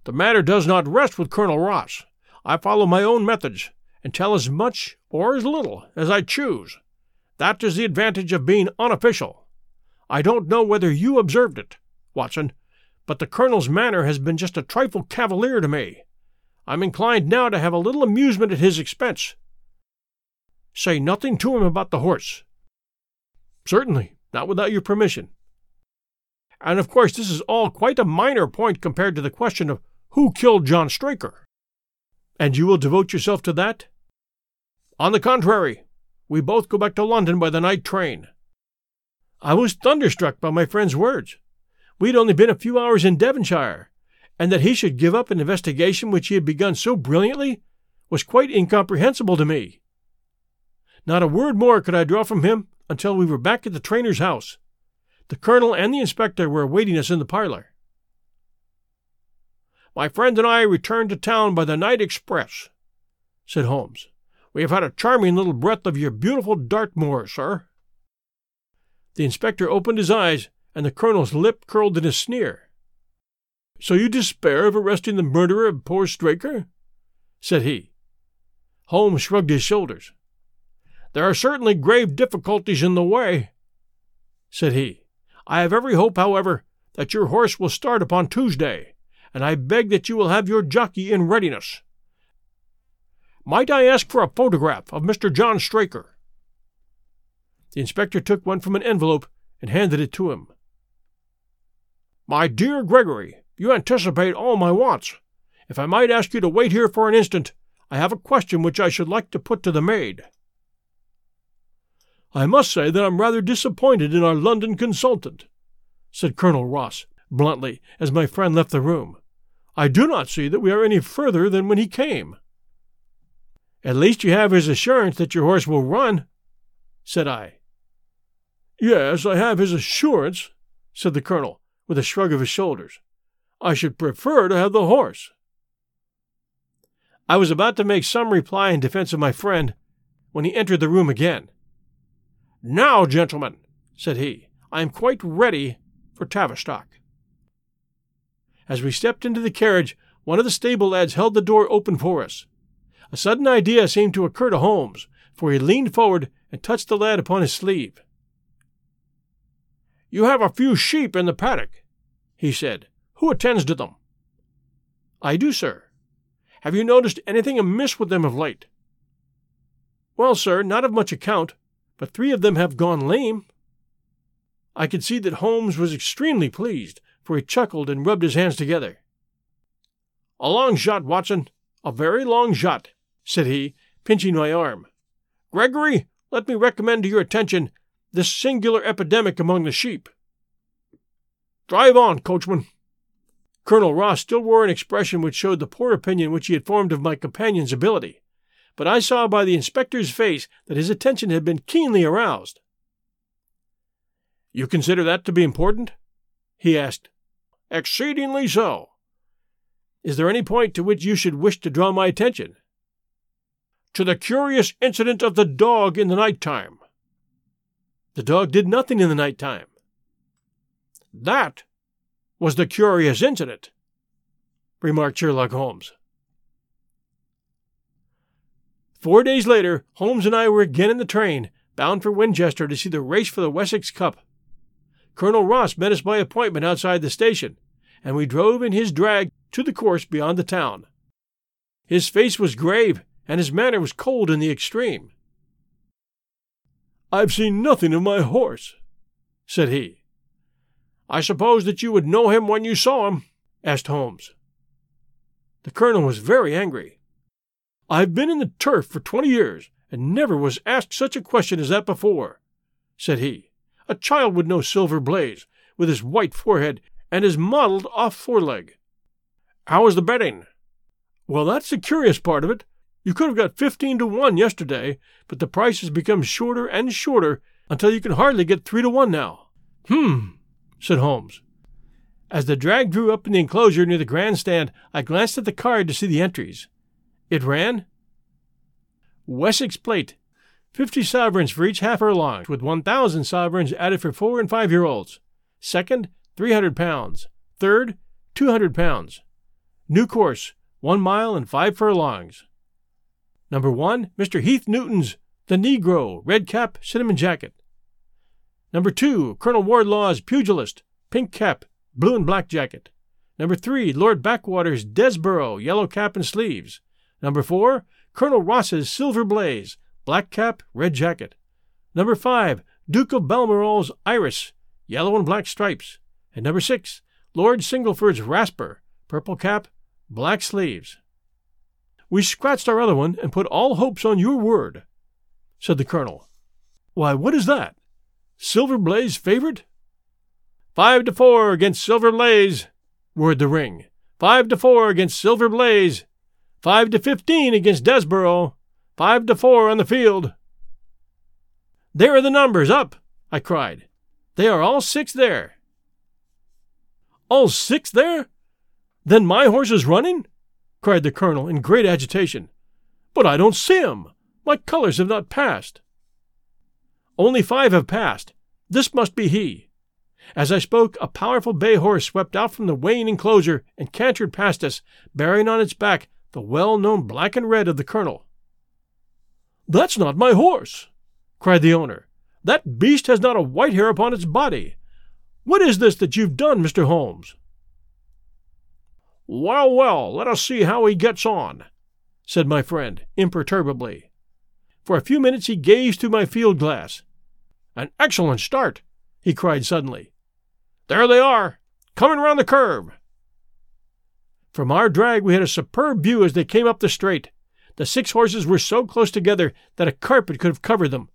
The matter does not rest with Colonel Ross. I follow my own methods and tell as much or as little as I choose. That is the advantage of being unofficial. I don't know whether you observed it, Watson, but the Colonel's manner has been just a trifle cavalier to me. I'm inclined now to have a little amusement at his expense. Say nothing to him about the horse. Certainly, not without your permission. And of course, this is all quite a minor point compared to the question of who killed John Straker. And you will devote yourself to that? On the contrary, we both go back to London by the night train. I was thunderstruck by my friend's words. We had only been a few hours in Devonshire, and that he should give up an investigation which he had begun so brilliantly was quite incomprehensible to me. Not a word more could I draw from him until we were back at the trainer's house. The colonel and the inspector were awaiting us in the parlor. My friend and I returned to town by the night express, said Holmes. We have had a charming little breath of your beautiful Dartmoor, sir. The inspector opened his eyes, and the colonel's lip curled in a sneer. So you despair of arresting the murderer of poor Straker? said he. Holmes shrugged his shoulders. There are certainly grave difficulties in the way, said he. I have every hope, however, that your horse will start upon Tuesday, and I beg that you will have your jockey in readiness. Might I ask for a photograph of Mr. John Straker? The inspector took one from an envelope and handed it to him. My dear Gregory, you anticipate all my wants. If I might ask you to wait here for an instant, I have a question which I should like to put to the maid. I must say that I'm rather disappointed in our London consultant, said Colonel Ross bluntly as my friend left the room. I do not see that we are any further than when he came. At least you have his assurance that your horse will run, said I. Yes, I have his assurance, said the colonel, with a shrug of his shoulders. I should prefer to have the horse. I was about to make some reply in defense of my friend when he entered the room again. Now, gentlemen, said he, I am quite ready for Tavistock. As we stepped into the carriage, one of the stable lads held the door open for us. A sudden idea seemed to occur to Holmes, for he leaned forward and touched the lad upon his sleeve. You have a few sheep in the paddock, he said. Who attends to them? I do, sir. Have you noticed anything amiss with them of late? Well, sir, not of much account, but three of them have gone lame. I could see that Holmes was extremely pleased, for he chuckled and rubbed his hands together. A long shot, Watson, a very long shot, said he, pinching my arm. Gregory, let me recommend to your attention this singular epidemic among the sheep. Drive on, coachman. Colonel Ross still wore an expression which showed the poor opinion which he had formed of my companion's ability, but I saw by the inspector's face that his attention had been keenly aroused. You consider that to be important? He asked. Exceedingly so. Is there any point to which you should wish to draw my attention? To the curious incident of the dog in the night time. The dog did nothing in the night time. That was the curious incident, remarked Sherlock Holmes. Four days later, Holmes and I were again in the train, bound for Winchester to see the race for the Wessex Cup. Colonel Ross met us by appointment outside the station, and we drove in his drag to the course beyond the town. His face was grave, and his manner was cold in the extreme. I've seen nothing of my horse, said he. I suppose that you would know him when you saw him? asked Holmes. The colonel was very angry. I've been in the turf for twenty years, and never was asked such a question as that before, said he. A child would know Silver Blaze, with his white forehead and his mottled off foreleg. How is the betting? Well, that's the curious part of it. You could have got fifteen to one yesterday, but the price has become shorter and shorter until you can hardly get three to one now. Hmm, said Holmes. As the drag drew up in the enclosure near the grandstand, I glanced at the card to see the entries. It ran Wessex Plate, 50 sovereigns for each half furlong, with 1,000 sovereigns added for four and five year olds. Second, 300 pounds. Third, 200 pounds. New course, one mile and five furlongs. Number one, Mr. Heath Newton's The Negro, red cap, cinnamon jacket. Number two, Colonel Wardlaw's Pugilist, pink cap, blue and black jacket. Number three, Lord Backwater's Desborough, yellow cap and sleeves. Number four, Colonel Ross's Silver Blaze, black cap, red jacket. Number five, Duke of Balmoral's Iris, yellow and black stripes. And number six, Lord Singleford's Rasper, purple cap, black sleeves. We scratched our other one and put all hopes on your word, said the colonel. Why, what is that? Silver Blaze favorite? Five to four against Silver Blaze, roared the ring. Five to four against Silver Blaze. Five to fifteen against Desborough. Five to four on the field. There are the numbers up, I cried. They are all six there. All six there? Then my horse is running? cried the colonel in great agitation. But I don't see him. My colors have not passed. Only five have passed. This must be he. As I spoke, a powerful bay horse swept out from the weighing enclosure and cantered past us, bearing on its back the well known black and red of the colonel. That's not my horse, cried the owner. That beast has not a white hair upon its body. What is this that you've done, Mr. Holmes? Well, well, let us see how he gets on, said my friend, imperturbably. For a few minutes he gazed through my field glass. An excellent start, he cried suddenly. There they are, coming round the curve. From our drag we had a superb view as they came up the straight. The six horses were so close together that a carpet could have covered them.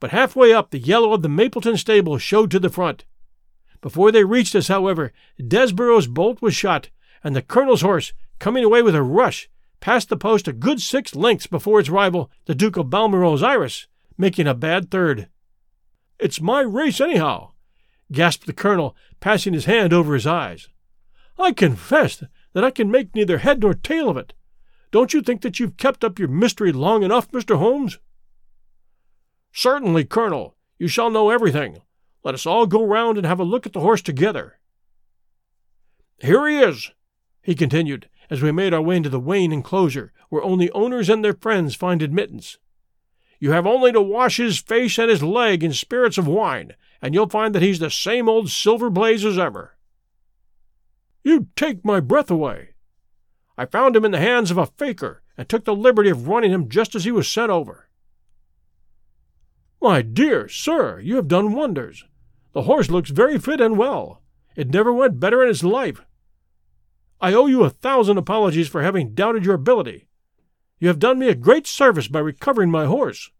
But halfway up, the yellow of the Mapleton stable showed to the front. Before they reached us, however, Desborough's bolt was shot, and the colonel's horse, coming away with a rush, passed the post a good six lengths before its rival, the Duke of Balmoral's Iris, making a bad third. It's my race, anyhow, gasped the colonel, passing his hand over his eyes. I confess that I can make neither head nor tail of it. Don't you think that you've kept up your mystery long enough, Mr. Holmes? Certainly, Colonel. You shall know everything. Let us all go round and have a look at the horse together. Here he is, he continued, as we made our way into the weighing enclosure, where only owners and their friends find admittance. You have only to wash his face and his leg in spirits of wine, and you'll find that he's the same old Silver Blaze as ever. You take my breath away. I found him in the hands of a faker, and took the liberty of running him just as he was sent over. My dear sir, you have done wonders. The horse looks very fit and well. It never went better in its life. I owe you a thousand apologies for having doubted your ability. You have done me a great service by recovering my horse.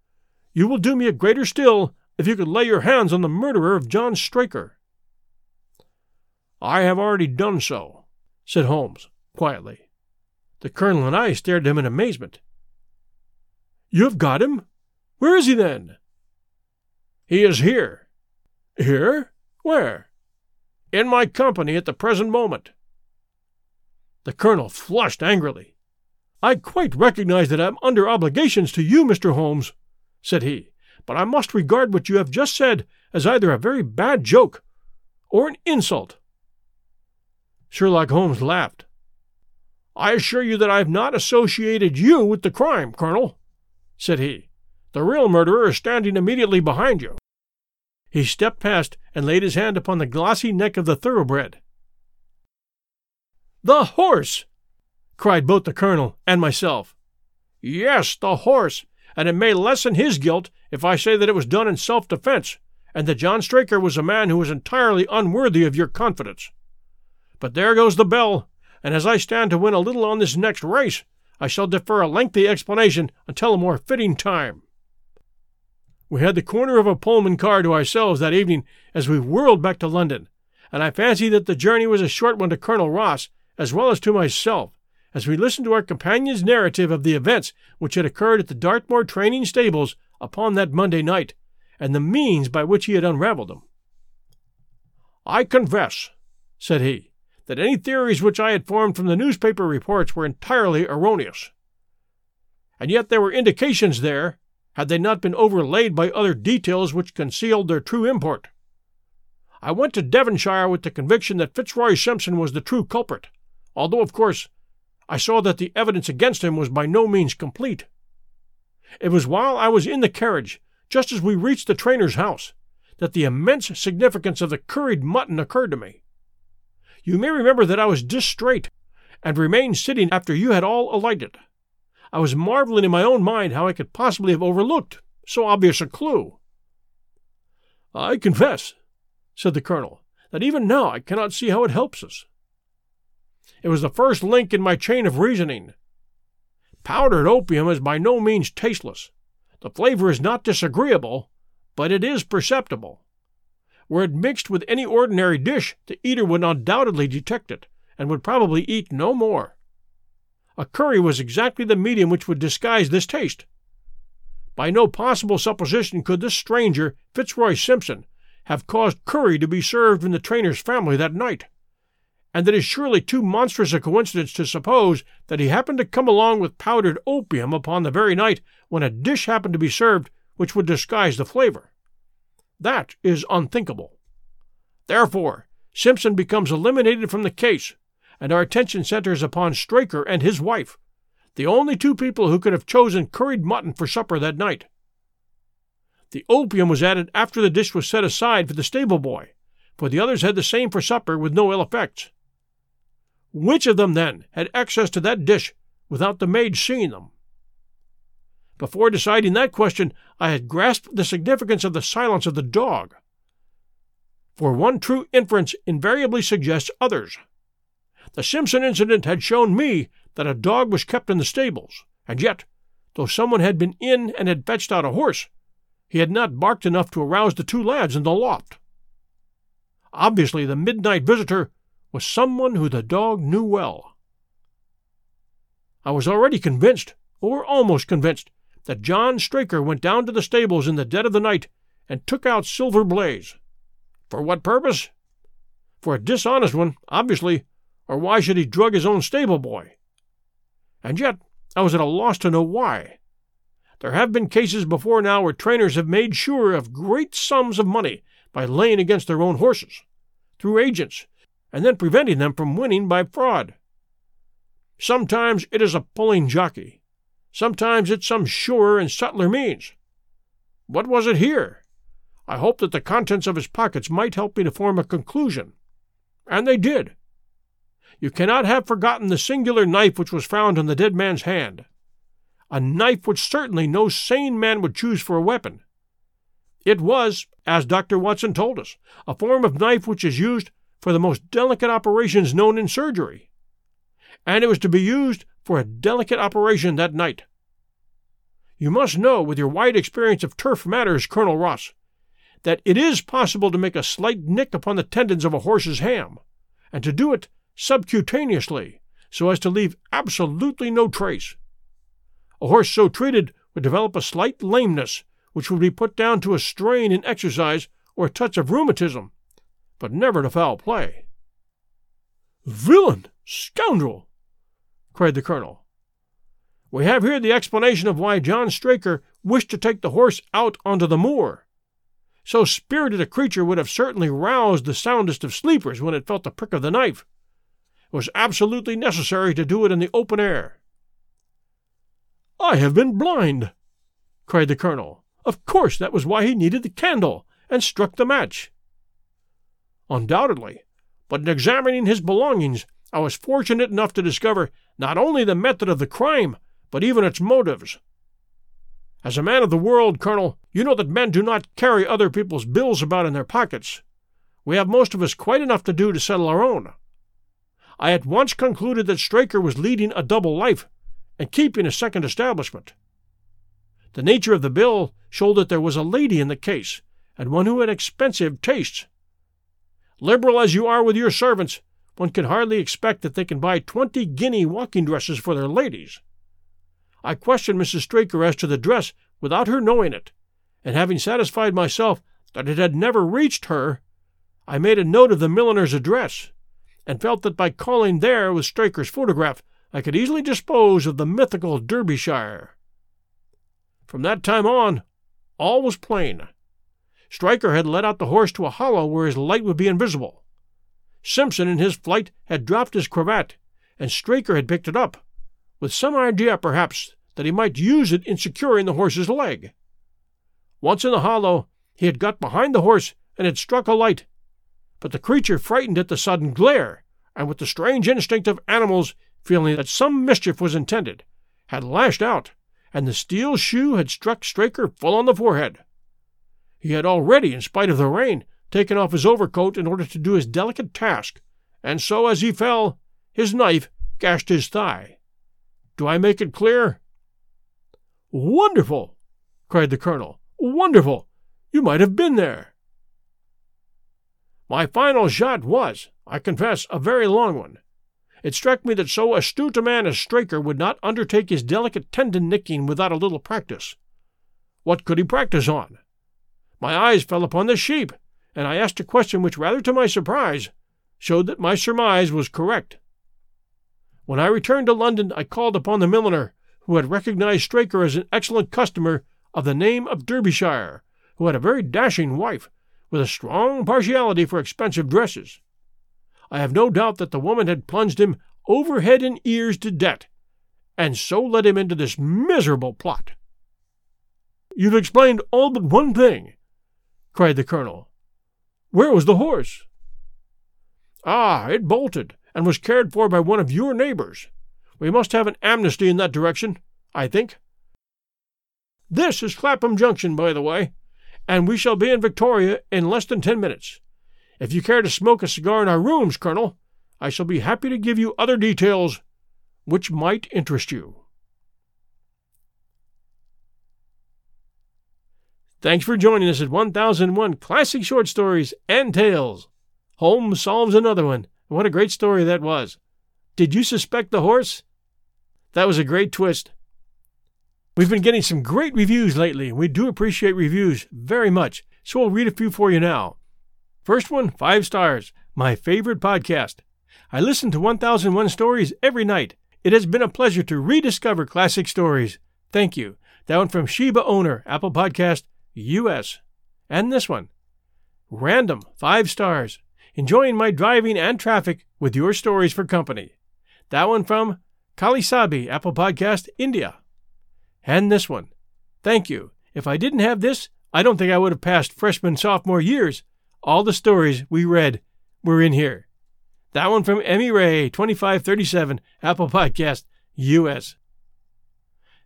You will do me a greater still if you could lay your hands on the murderer of John Straker. I have already done so, said Holmes, quietly. The colonel and I stared at him in amazement. You have got him? Where is he then? He is here. Here? Where? In my company at the present moment. The colonel flushed angrily. I quite recognize that I am under obligations to you, Mr. Holmes, said he, but I must regard what you have just said as either a very bad joke or an insult. Sherlock Holmes laughed. I assure you that I have not associated you with the crime, Colonel, said he. The real murderer is standing immediately behind you. He stepped past and laid his hand upon the glossy neck of the thoroughbred. The horse! cried both the colonel and myself. Yes, the horse, and it may lessen his guilt if I say that it was done in self defense, and that John Straker was a man who was entirely unworthy of your confidence. But there goes the bell, and as I stand to win a little on this next race, I shall defer a lengthy explanation until a more fitting time. We had the corner of a Pullman car to ourselves that evening as we whirled back to London, and I fancy that the journey was a short one to Colonel Ross as well as to myself, as we listened to our companion's narrative of the events which had occurred at the Dartmoor training stables upon that Monday night, and the means by which he had unravelled them. I confess, said he, that any theories which I had formed from the newspaper reports were entirely erroneous. And yet there were indications there, had they not been overlaid by other details which concealed their true import. I went to Devonshire with the conviction that Fitzroy Simpson was the true culprit, although, of course, I saw that the evidence against him was by no means complete. It was while I was in the carriage, just as we reached the trainer's house, that the immense significance of the curried mutton occurred to me. You may remember that I was distrait, and remained sitting after you had all alighted. I was marveling in my own mind how I could possibly have overlooked so obvious a clue. I confess, said the colonel, that even now I cannot see how it helps us. It was the first link in my chain of reasoning. Powdered opium is by no means tasteless. The flavor is not disagreeable, but it is perceptible. Were it mixed with any ordinary dish, the eater would undoubtedly detect it, and would probably eat no more. A curry was exactly the medium which would disguise this taste. By no possible supposition could this stranger, Fitzroy Simpson, have caused curry to be served in the trainer's family that night and it is surely too monstrous a coincidence to suppose that he happened to come along with powdered opium upon the very night when a dish happened to be served which would disguise the flavor. That is unthinkable. Therefore, Simpson becomes eliminated from the case, and our attention centers upon Straker and his wife, the only two people who could have chosen curried mutton for supper that night. The opium was added after the dish was set aside for the stable boy, for the others had the same for supper with no ill effects. Which of them, then, had access to that dish without the maid seeing them? Before deciding that question, I had grasped the significance of the silence of the dog. For one true inference invariably suggests others. The Simpson incident had shown me that a dog was kept in the stables, and yet, though someone had been in and had fetched out a horse, he had not barked enough to arouse the two lads in the loft. Obviously, the midnight visitor was someone who the dog knew well. I was already convinced, or almost convinced, that John Straker went down to the stables in the dead of the night and took out Silver Blaze. For what purpose? For a dishonest one, obviously, or why should he drug his own stable boy? And yet I was at a loss to know why. There have been cases before now where trainers have made sure of great sums of money by laying against their own horses, through agents and then preventing them from winning by fraud. Sometimes it is a pulling jockey. Sometimes it's some surer and subtler means. What was it here? I hoped that the contents of his pockets might help me to form a conclusion. And they did. You cannot have forgotten the singular knife which was found on the dead man's hand. A knife which certainly no sane man would choose for a weapon. It was, as Dr. Watson told us, a form of knife which is used for the most delicate operations known in surgery. And it was to be used for a delicate operation that night. You must know, with your wide experience of turf matters, Colonel Ross, that it is possible to make a slight nick upon the tendons of a horse's ham, and to do it subcutaneously, so as to leave absolutely no trace. A horse so treated would develop a slight lameness, which would be put down to a strain in exercise or a touch of rheumatism, but never to foul play. Villain! Scoundrel! Cried the colonel. We have here the explanation of why John Straker wished to take the horse out onto the moor. So spirited a creature would have certainly roused the soundest of sleepers when it felt the prick of the knife. It was absolutely necessary to do it in the open air. I have been blind, cried the colonel. Of course, that was why he needed the candle and struck the match. Undoubtedly, but in examining his belongings, I was fortunate enough to discover not only the method of the crime, but even its motives. As a man of the world, Colonel, you know that men do not carry other people's bills about in their pockets. We have most of us quite enough to do to settle our own. I at once concluded that Straker was leading a double life and keeping a second establishment. The nature of the bill showed that there was a lady in the case, and one who had expensive tastes. Liberal as you are with your servants, one can hardly expect that they can buy twenty guinea walking dresses for their ladies. I questioned Mrs. Straker as to the dress without her knowing it, and having satisfied myself that it had never reached her, I made a note of the milliner's address, and felt that by calling there with Straker's photograph, I could easily dispose of the mythical Derbyshire. From that time on, all was plain. Straker had led out the horse to a hollow where his light would be invisible. Simpson, in his flight, had dropped his cravat, and Straker had picked it up with some idea, perhaps, that he might use it in securing the horse's leg. Once in the hollow, he had got behind the horse and had struck a light, but the creature, frightened at the sudden glare, and with the strange instinct of animals feeling that some mischief was intended, had lashed out, and the steel shoe had struck Straker full on the forehead. He had already, in spite of the rain, taken off his overcoat in order to do his delicate task, and so as he fell, his knife gashed his thigh. Do I make it clear? Wonderful! cried the colonel. Wonderful! You might have been there. My final shot was, I confess, a very long one. It struck me that so astute a man as Straker would not undertake his delicate tendon nicking without a little practice. What could he practice on? My eyes fell upon the sheep, and I asked a question which, rather to my surprise, showed that my surmise was correct. When I returned to London, I called upon the milliner, who had recognized Straker as an excellent customer of the name of Derbyshire, who had a very dashing wife, with a strong partiality for expensive dresses. I have no doubt that the woman had plunged him over head and ears to debt, and so led him into this miserable plot. You've explained all but one thing, cried the colonel. Where was the horse? Ah, it bolted, and was cared for by one of your neighbors. We must have an amnesty in that direction, I think. This is Clapham Junction, by the way, and we shall be in Victoria in less than ten minutes. If you care to smoke a cigar in our rooms, Colonel, I shall be happy to give you other details which might interest you. Thanks for joining us at 1001 Classic Short Stories and Tales. Holmes solves another one. What a great story that was. Did you suspect the horse? That was a great twist. We've been getting some great reviews lately, we do appreciate reviews very much, so we'll read a few for you now. First one, five stars. My favorite podcast. I listen to 1001 Stories every night. It has been a pleasure to rediscover classic stories. Thank you. That one from Sheba Owner, Apple Podcast, US. And this one. Random, five stars. enjoying my driving and traffic with your stories for company. That one from Kalisabi, Apple Podcast, India. And this one. Thank you. If I didn't have this, I don't think I would have passed freshman sophomore years. All the stories we read were in here. That one from Emmy Ray, 2537, Apple Podcast, US.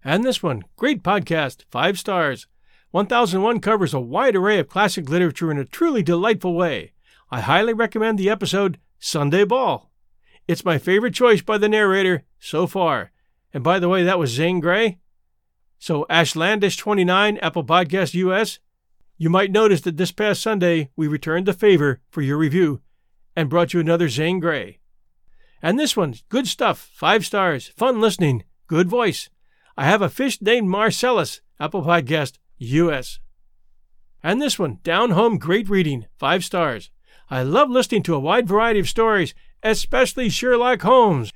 And this one, great podcast, five stars. 1001 covers a wide array of classic literature in a truly delightful way. I highly recommend the episode Sunday Ball. It's my favorite choice by the narrator so far. And by the way, that was Zane Grey. So, Ashlandish29, Apple Podcast US, you might notice that this past Sunday we returned the favor for your review and brought you another Zane Grey. And this one, good stuff, five stars, fun listening, good voice. I have a fish named Marcellus, Apple Podcast US. And this one, down home, great reading, five stars. I love listening to a wide variety of stories, especially Sherlock Holmes.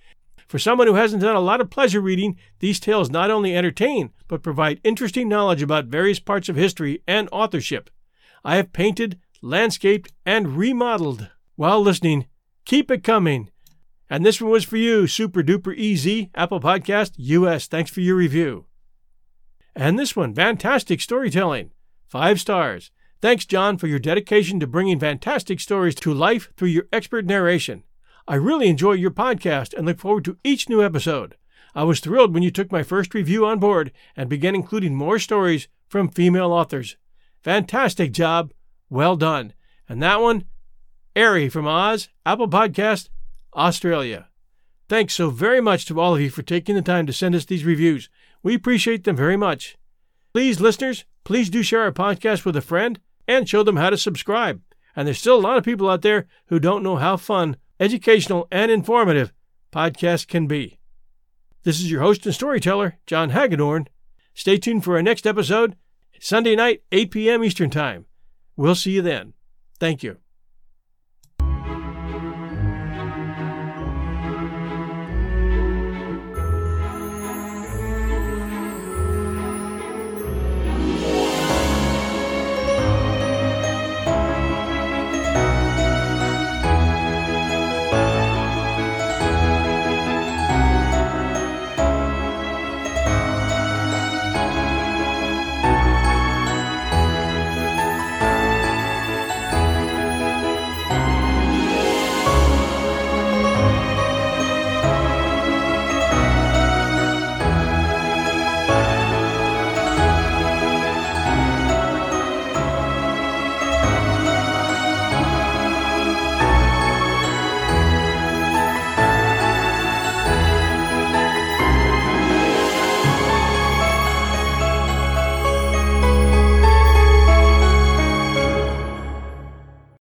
For someone who hasn't done a lot of pleasure reading, these tales not only entertain, but provide interesting knowledge about various parts of history and authorship. I have painted, landscaped, and remodeled while listening. Keep it coming. And this one was for you, Super Duper Easy, Apple Podcast US. Thanks for your review. And this one, fantastic storytelling. Five stars. Thanks, John, for your dedication to bringing fantastic stories to life through your expert narration. I really enjoy your podcast and look forward to each new episode. I was thrilled when you took my first review on board and began including more stories from female authors. Fantastic job. Well done. And that one, Airy from Oz, Apple Podcast, Australia. Thanks so very much to all of you for taking the time to send us these reviews. We appreciate them very much. Please, listeners, please do share our podcast with a friend and show them how to subscribe. And there's still a lot of people out there who don't know how fun, educational, and informative podcasts can be. This is your host and storyteller, John Hagedorn. Stay tuned for our next episode, Sunday night, 8 p.m. Eastern Time. We'll see you then. Thank you.